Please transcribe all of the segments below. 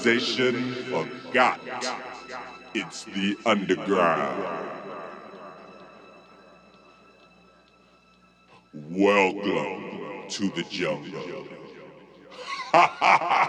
civilization forgot. It's the underground. Welcome to the jungle. Ha ha ha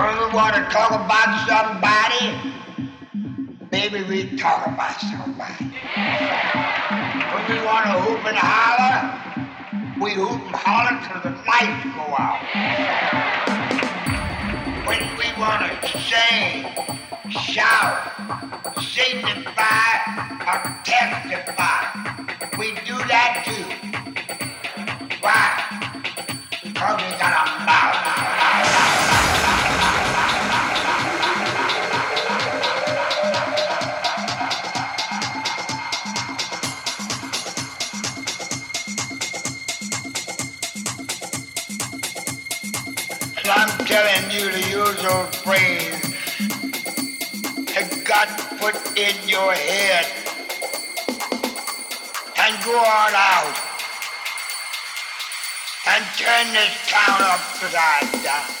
When we want to talk about somebody, maybe we talk about somebody. When we want to hoop and holler, we hoop and holler till the lights go out. When we want to sing, shout, signify, or testify, we do that too. In your head and go on out and turn this town upside down.